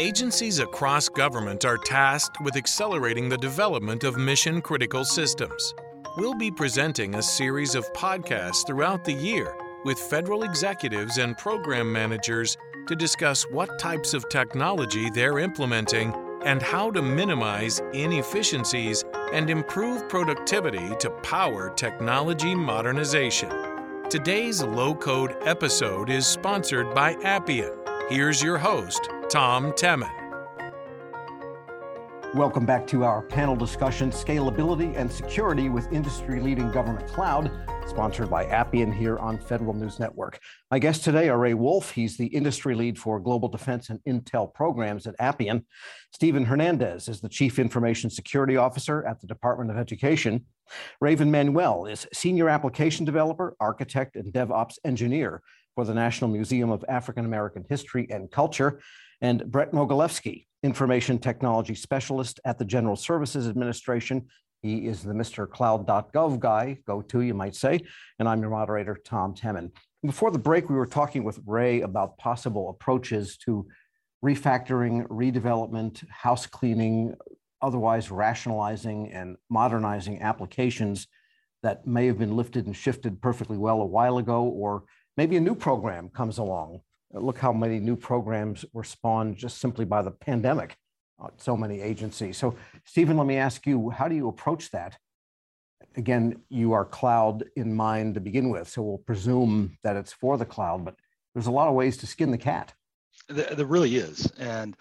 Agencies across government are tasked with accelerating the development of mission critical systems. We'll be presenting a series of podcasts throughout the year with federal executives and program managers to discuss what types of technology they're implementing and how to minimize inefficiencies and improve productivity to power technology modernization. Today's low code episode is sponsored by Appian. Here's your host, Tom Temin. Welcome back to our panel discussion Scalability and Security with Industry Leading Government Cloud, sponsored by Appian here on Federal News Network. My guests today are Ray Wolf. He's the industry lead for global defense and intel programs at Appian. Stephen Hernandez is the Chief Information Security Officer at the Department of Education. Raven Manuel is Senior Application Developer, Architect, and DevOps Engineer for the National Museum of African American History and Culture. And Brett Mogilefsky Information Technology Specialist at the General Services Administration. He is the Mr. Cloud.gov guy, go to, you might say. And I'm your moderator, Tom Temin. Before the break, we were talking with Ray about possible approaches to refactoring, redevelopment, house cleaning, otherwise rationalizing and modernizing applications that may have been lifted and shifted perfectly well a while ago, or maybe a new program comes along Look how many new programs were spawned just simply by the pandemic. So many agencies. So, Stephen, let me ask you, how do you approach that? Again, you are cloud in mind to begin with, so we'll presume that it's for the cloud, but there's a lot of ways to skin the cat. There really is. And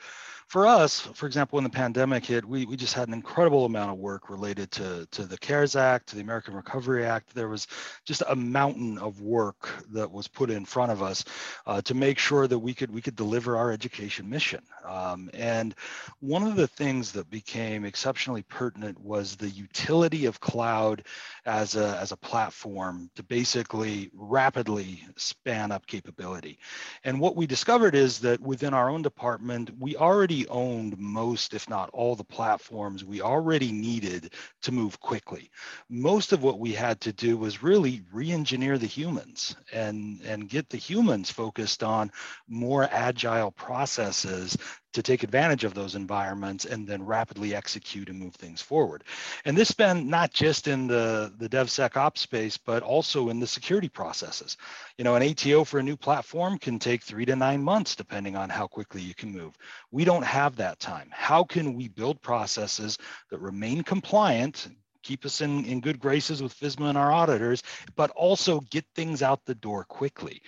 for us, for example, when the pandemic hit, we, we just had an incredible amount of work related to, to the CARES Act, to the American Recovery Act. There was just a mountain of work that was put in front of us uh, to make sure that we could we could deliver our education mission. Um, and one of the things that became exceptionally pertinent was the utility of cloud as a, as a platform to basically rapidly span up capability. And what we discovered is that within our own department, we already owned most, if not all, the platforms we already needed to move quickly. Most of what we had to do was really re-engineer the humans and, and get the humans focused on more agile processes to take advantage of those environments and then rapidly execute and move things forward. And this been not just in the, the DevSecOps space, but also in the security processes. You know, an ATO for a new platform can take three to nine months, depending on how quickly you can move. We don't have that time. How can we build processes that remain compliant, keep us in, in good graces with FISMA and our auditors, but also get things out the door quickly.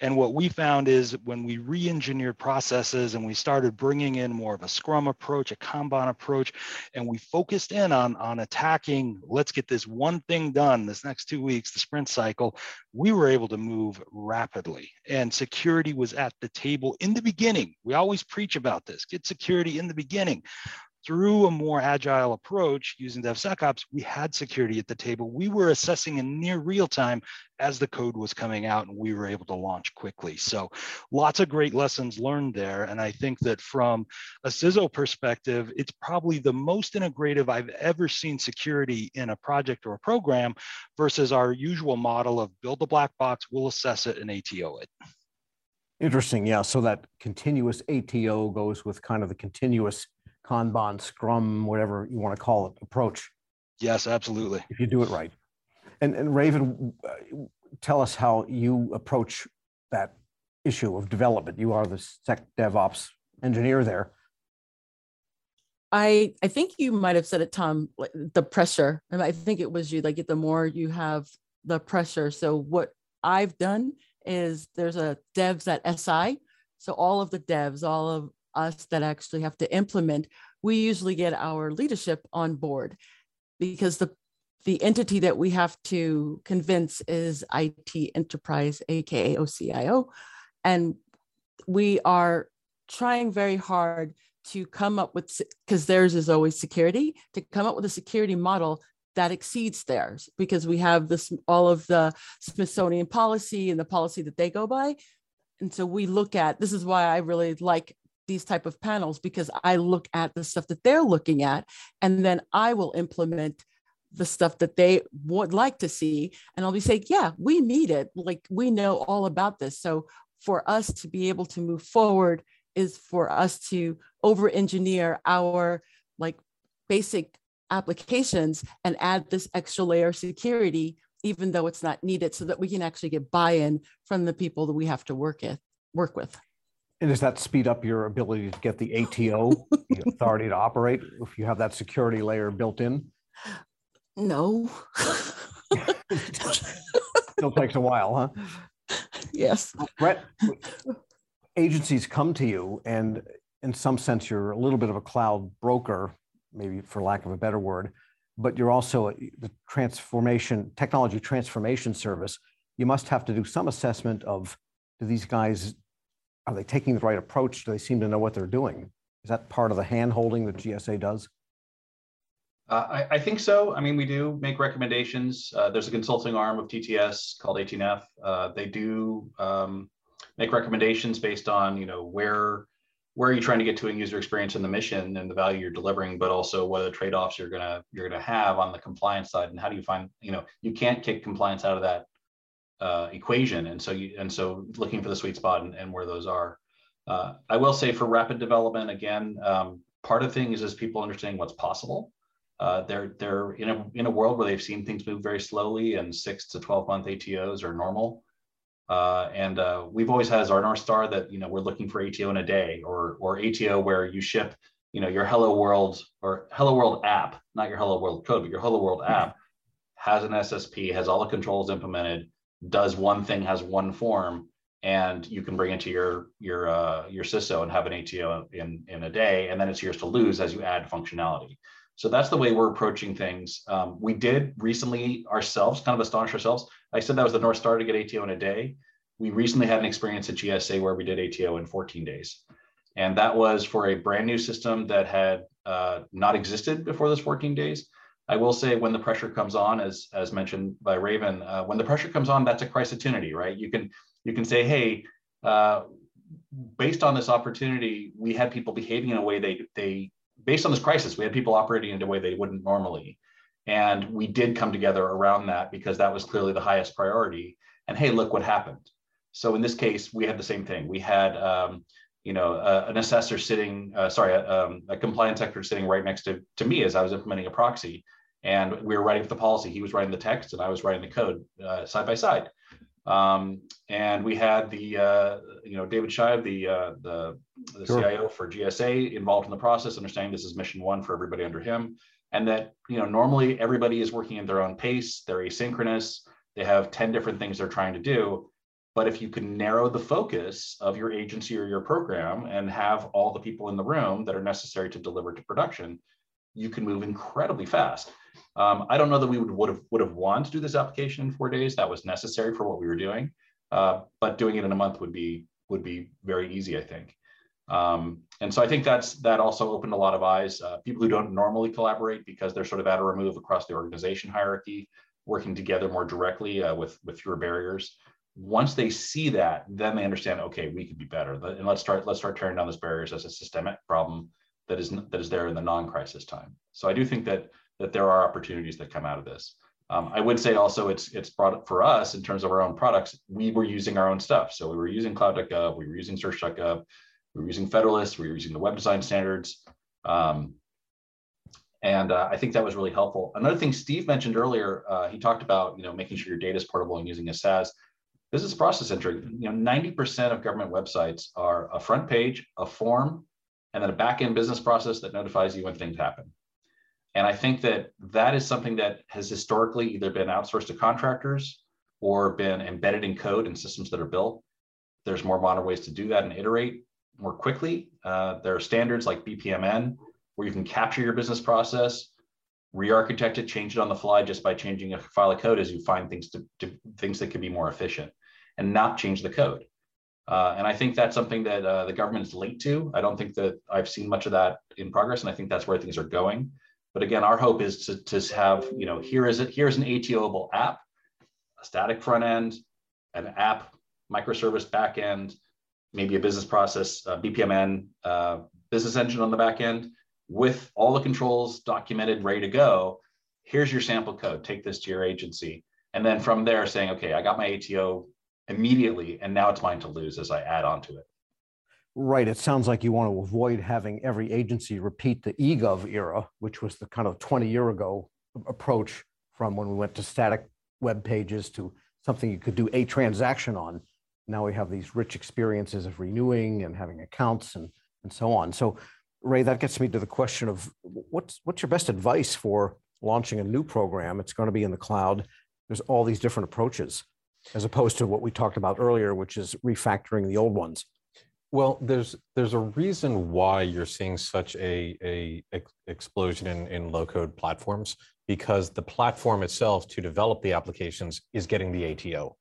And what we found is when we re-engineered processes and we started bringing in more of a Scrum approach, a Kanban approach, and we focused in on, on attacking, let's get this one thing done this next two weeks, the sprint cycle, we were able to move rapidly. And security was at the table in the beginning. We always preach about this, get security in the beginning through a more agile approach using DevSecOps, we had security at the table. We were assessing in near real time as the code was coming out and we were able to launch quickly. So lots of great lessons learned there. And I think that from a CISO perspective, it's probably the most integrative I've ever seen security in a project or a program versus our usual model of build the black box, we'll assess it and ATO it. Interesting. Yeah. So that continuous ATO goes with kind of the continuous Kanban, Scrum, whatever you want to call it, approach. Yes, absolutely. If you do it right. And, and Raven, uh, tell us how you approach that issue of development. You are the Sec DevOps engineer there. I I think you might have said it, Tom. The pressure. And I think it was you. Like the more you have the pressure. So what I've done is there's a devs at SI. So all of the devs, all of us that actually have to implement, we usually get our leadership on board because the the entity that we have to convince is IT Enterprise, aka OCIO, and we are trying very hard to come up with because theirs is always security to come up with a security model that exceeds theirs because we have this all of the Smithsonian policy and the policy that they go by. And so we look at this is why I really like these type of panels because I look at the stuff that they're looking at and then I will implement the stuff that they would like to see and I'll be saying yeah we need it. Like we know all about this. So for us to be able to move forward is for us to over engineer our like basic applications and add this extra layer of security even though it's not needed so that we can actually get buy-in from the people that we have to work with work with and does that speed up your ability to get the ato the authority to operate if you have that security layer built in? No. Still takes a while huh? Yes. Brett agencies come to you and in some sense you're a little bit of a cloud broker maybe for lack of a better word but you're also the transformation technology transformation service. You must have to do some assessment of do these guys are they taking the right approach do they seem to know what they're doing is that part of the hand holding that gsa does uh, I, I, think so. I mean, we do make recommendations. Uh, there's a consulting arm of TTS called 18F. Uh, they do um, make recommendations based on, you know, where where are you trying to get to in user experience and the mission and the value you're delivering, but also what are the trade-offs you're gonna you're gonna have on the compliance side, and how do you find you know you can't kick compliance out of that uh, equation, and so you and so looking for the sweet spot and, and where those are. Uh, I will say for rapid development again, um, part of things is people understanding what's possible. Uh, they're they're in a in a world where they've seen things move very slowly, and six to twelve month ATOs are normal. Uh, and uh, we've always had as our north star that you know we're looking for ATO in a day, or or ATO where you ship you know your Hello World or Hello World app, not your Hello World code, but your Hello World app has an SSP, has all the controls implemented, does one thing, has one form, and you can bring it to your your uh, your CISO and have an ATO in in a day, and then it's yours to lose as you add functionality. So that's the way we're approaching things. Um, we did recently ourselves, kind of astonish ourselves. I said that was the North Star to get ATO in a day. We recently had an experience at GSA where we did ATO in 14 days. And that was for a brand new system that had uh, not existed before those 14 days. I will say when the pressure comes on, as, as mentioned by Raven, uh, when the pressure comes on, that's a crisis-opportunity, right? You can, you can say, hey, uh, based on this opportunity, we had people behaving in a way they, they based on this crisis, we had people operating in a way they wouldn't normally. And we did come together around that because that was clearly the highest priority. And hey, look what happened. So in this case, we had the same thing. We had, um, you know, uh, an assessor sitting, uh, sorry, um, a compliance sector sitting right next to, to me as I was implementing a proxy. And we were writing the policy. He was writing the text and I was writing the code uh, side by side. Um, and we had the, uh, you know, David Shive, the, uh, the, the sure. CIO for GSA involved in the process, understanding this is mission one for everybody under him. And that, you know, normally everybody is working at their own pace, they're asynchronous, they have 10 different things they're trying to do. But if you can narrow the focus of your agency or your program and have all the people in the room that are necessary to deliver to production, you can move incredibly fast. Um, I don't know that we would, would have would have wanted to do this application in four days. That was necessary for what we were doing, uh, but doing it in a month would be would be very easy, I think. Um, and so I think that's that also opened a lot of eyes. Uh, people who don't normally collaborate because they're sort of at a remove across the organization hierarchy, working together more directly uh, with with fewer barriers. Once they see that, then they understand. Okay, we could be better, and let's start let's start tearing down those barriers as a systemic problem that is that is there in the non-crisis time. So I do think that that there are opportunities that come out of this. Um, I would say also it's it's brought up for us in terms of our own products. We were using our own stuff, so we were using Cloud.gov, we were using Search.gov, we were using Federalist, we were using the web design standards, um, and uh, I think that was really helpful. Another thing Steve mentioned earlier, uh, he talked about you know making sure your data is portable and using a SaaS. Business process entry. You know, 90% of government websites are a front page, a form, and then a back-end business process that notifies you when things happen. And I think that that is something that has historically either been outsourced to contractors or been embedded in code and systems that are built. There's more modern ways to do that and iterate more quickly. Uh, there are standards like BPMN where you can capture your business process, re-architect it, change it on the fly just by changing a file of code as you find things to, to things that can be more efficient and not change the code. Uh, and I think that's something that uh, the government is late to. I don't think that I've seen much of that in progress, and I think that's where things are going. But again, our hope is to, to have, you know, here is it, here's an ATOable app, a static front end, an app microservice backend, maybe a business process, uh, BPMN, uh, business engine on the back end with all the controls documented, ready to go. Here's your sample code. Take this to your agency. And then from there saying, okay, I got my ATO immediately, and now it's mine to lose as I add on to it. Right. It sounds like you want to avoid having every agency repeat the eGov era, which was the kind of 20 year ago approach from when we went to static web pages to something you could do a transaction on. Now we have these rich experiences of renewing and having accounts and, and so on. So, Ray, that gets me to the question of what's, what's your best advice for launching a new program? It's going to be in the cloud. There's all these different approaches, as opposed to what we talked about earlier, which is refactoring the old ones. Well, there's there's a reason why you're seeing such a, a explosion in, in low code platforms because the platform itself to develop the applications is getting the ATO.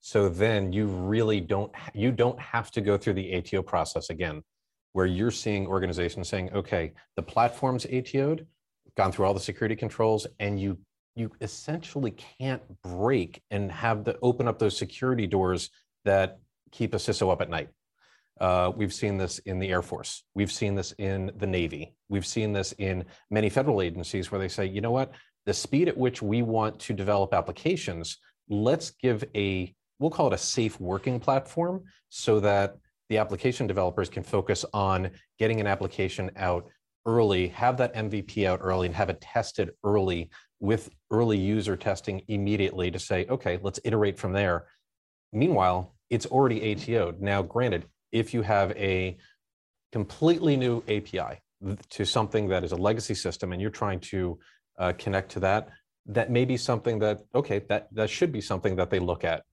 So then you really don't you don't have to go through the ATO process again, where you're seeing organizations saying, okay, the platform's ATO'd, gone through all the security controls, and you you essentially can't break and have to open up those security doors that keep a CISO up at night. Uh, we've seen this in the Air Force. We've seen this in the Navy. We've seen this in many federal agencies where they say, you know what, the speed at which we want to develop applications, let's give a, we'll call it a safe working platform so that the application developers can focus on getting an application out early, have that MVP out early, and have it tested early with early user testing immediately to say, okay, let's iterate from there. Meanwhile, it's already ATO'd. Now, granted, if you have a completely new API to something that is a legacy system and you're trying to uh, connect to that, that may be something that, okay, that, that should be something that they look at.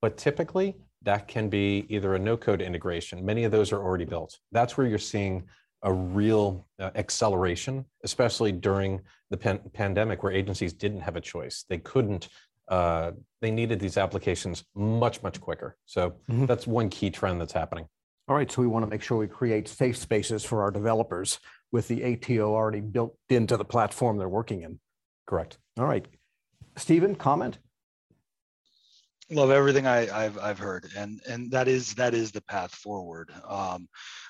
But typically, that can be either a no code integration. Many of those are already built. That's where you're seeing a real uh, acceleration, especially during the pan- pandemic, where agencies didn't have a choice. They couldn't, uh, they needed these applications much, much quicker. So mm-hmm. that's one key trend that's happening. All right, so we want to make sure we create safe spaces for our developers with the ATO already built into the platform they're working in. Correct. All right. Stephen, comment? Love everything I, have I've heard, and and that is that is the path forward. Um,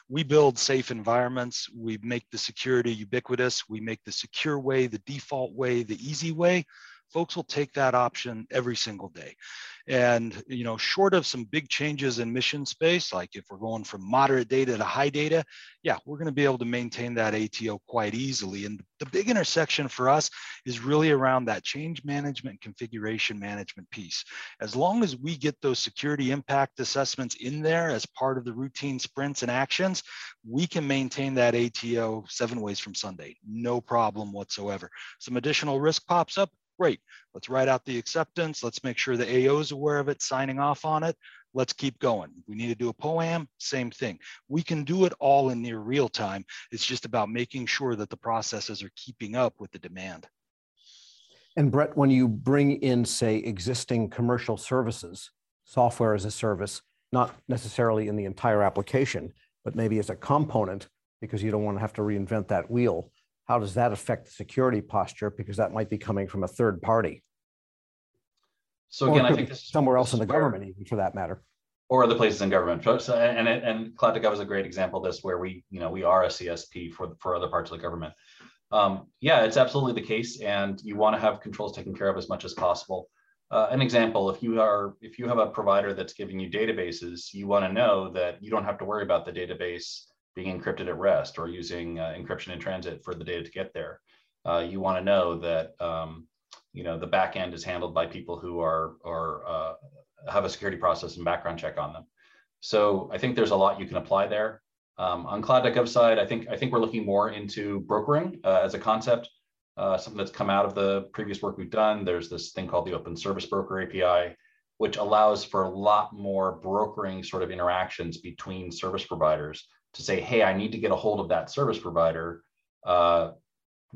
we build safe environments. We make the security ubiquitous. We make the secure way, the default way, the easy way folks will take that option every single day. And, you know, short of some big changes in mission space, like if we're going from moderate data to high data, yeah, we're going to be able to maintain that ATO quite easily. And the big intersection for us is really around that change management, configuration management piece. As long as we get those security impact assessments in there as part of the routine sprints and actions, we can maintain that ATO seven ways from Sunday, no problem whatsoever. Some additional risk pops up, Great. Let's write out the acceptance. Let's make sure the AO is aware of it, signing off on it. Let's keep going. We need to do a POAM, same thing. We can do it all in near real time. It's just about making sure that the processes are keeping up with the demand. And Brett, when you bring in, say, existing commercial services, software as a service, not necessarily in the entire application, but maybe as a component, because you don't want to have to reinvent that wheel how does that affect the security posture? Because that might be coming from a third party. So again, I think this somewhere else in the where, government, even for that matter, or other places in government. So, and and Cloud.gov is a great example of this, where we, you know, we are a CSP for for other parts of the government. Um, yeah, it's absolutely the case, and you want to have controls taken care of as much as possible. Uh, an example: if you are if you have a provider that's giving you databases, you want to know that you don't have to worry about the database being encrypted at rest or using uh, encryption in transit for the data to get there. Uh, you want to know that um, you know the back end is handled by people who are or uh, have a security process and background check on them. So I think there's a lot you can apply there. Um, on Cloud.gov side, I think I think we're looking more into brokering uh, as a concept. Uh, something that's come out of the previous work we've done. There's this thing called the Open Service Broker API, which allows for a lot more brokering sort of interactions between service providers to say, hey, I need to get a hold of that service provider. Uh,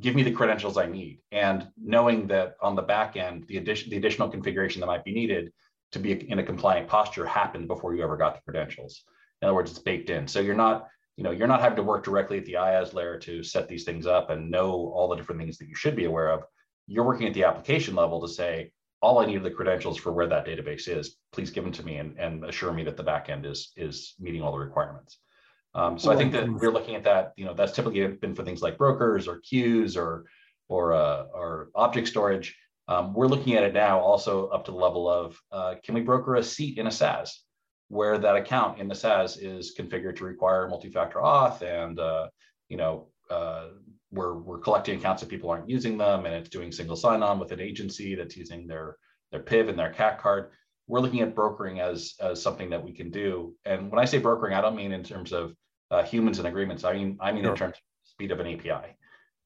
give me the credentials I need. And knowing that on the back end, the addition, the additional configuration that might be needed to be in a compliant posture happened before you ever got the credentials. In other words, it's baked in. So you're not, you know, you're not having to work directly at the IaaS layer to set these things up and know all the different things that you should be aware of. You're working at the application level to say, all I need are the credentials for where that database is. Please give them to me and, and assure me that the backend is is meeting all the requirements. Um, so I think that we're looking at that. You know, that's typically been for things like brokers or queues or or uh, or object storage. Um, we're looking at it now also up to the level of uh, can we broker a seat in a SaaS? where that account in the SaaS is configured to require multi-factor auth and uh, you know uh, we're, we're collecting accounts that people aren't using them and it's doing single sign-on with an agency that's using their their PIV and their CAC card. We're looking at brokering as, as something that we can do. And when I say brokering, I don't mean in terms of uh, humans and agreements. I mean, I mean sure. in terms of speed of an API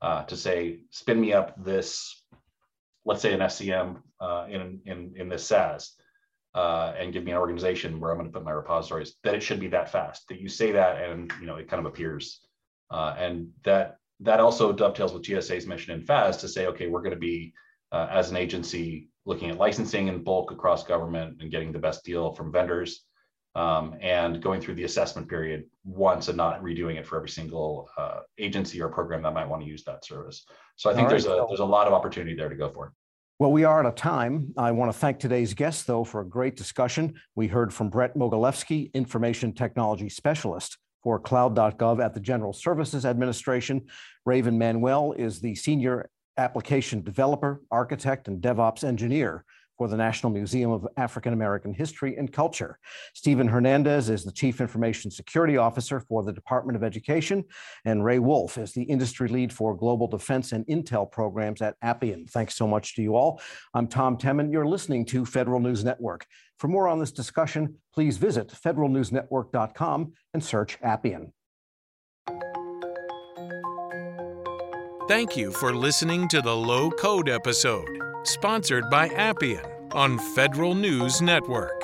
uh, to say, spin me up this, let's say an SCM uh, in, in, in this SaaS uh, and give me an organization where I'm going to put my repositories, that it should be that fast, that you say that and, you know, it kind of appears. Uh, and that that also dovetails with GSA's mission in FAS to say, okay, we're going to be, uh, as an agency, looking at licensing in bulk across government and getting the best deal from vendors um, and going through the assessment period once and not redoing it for every single uh, agency or program that might want to use that service. So I think right. there's a there's a lot of opportunity there to go for. Well, we are out of time. I want to thank today's guests, though, for a great discussion. We heard from Brett Mogilefsky, Information Technology Specialist for Cloud.gov at the General Services Administration. Raven Manuel is the Senior Application Developer, Architect, and DevOps Engineer for the National Museum of African American History and Culture. Stephen Hernandez is the Chief Information Security Officer for the Department of Education, and Ray Wolf is the Industry Lead for Global Defense and Intel Programs at Appian. Thanks so much to you all. I'm Tom Temin. You're listening to Federal News Network. For more on this discussion, please visit federalnewsnetwork.com and search Appian. Thank you for listening to the Low Code episode, sponsored by Appian on Federal News Network.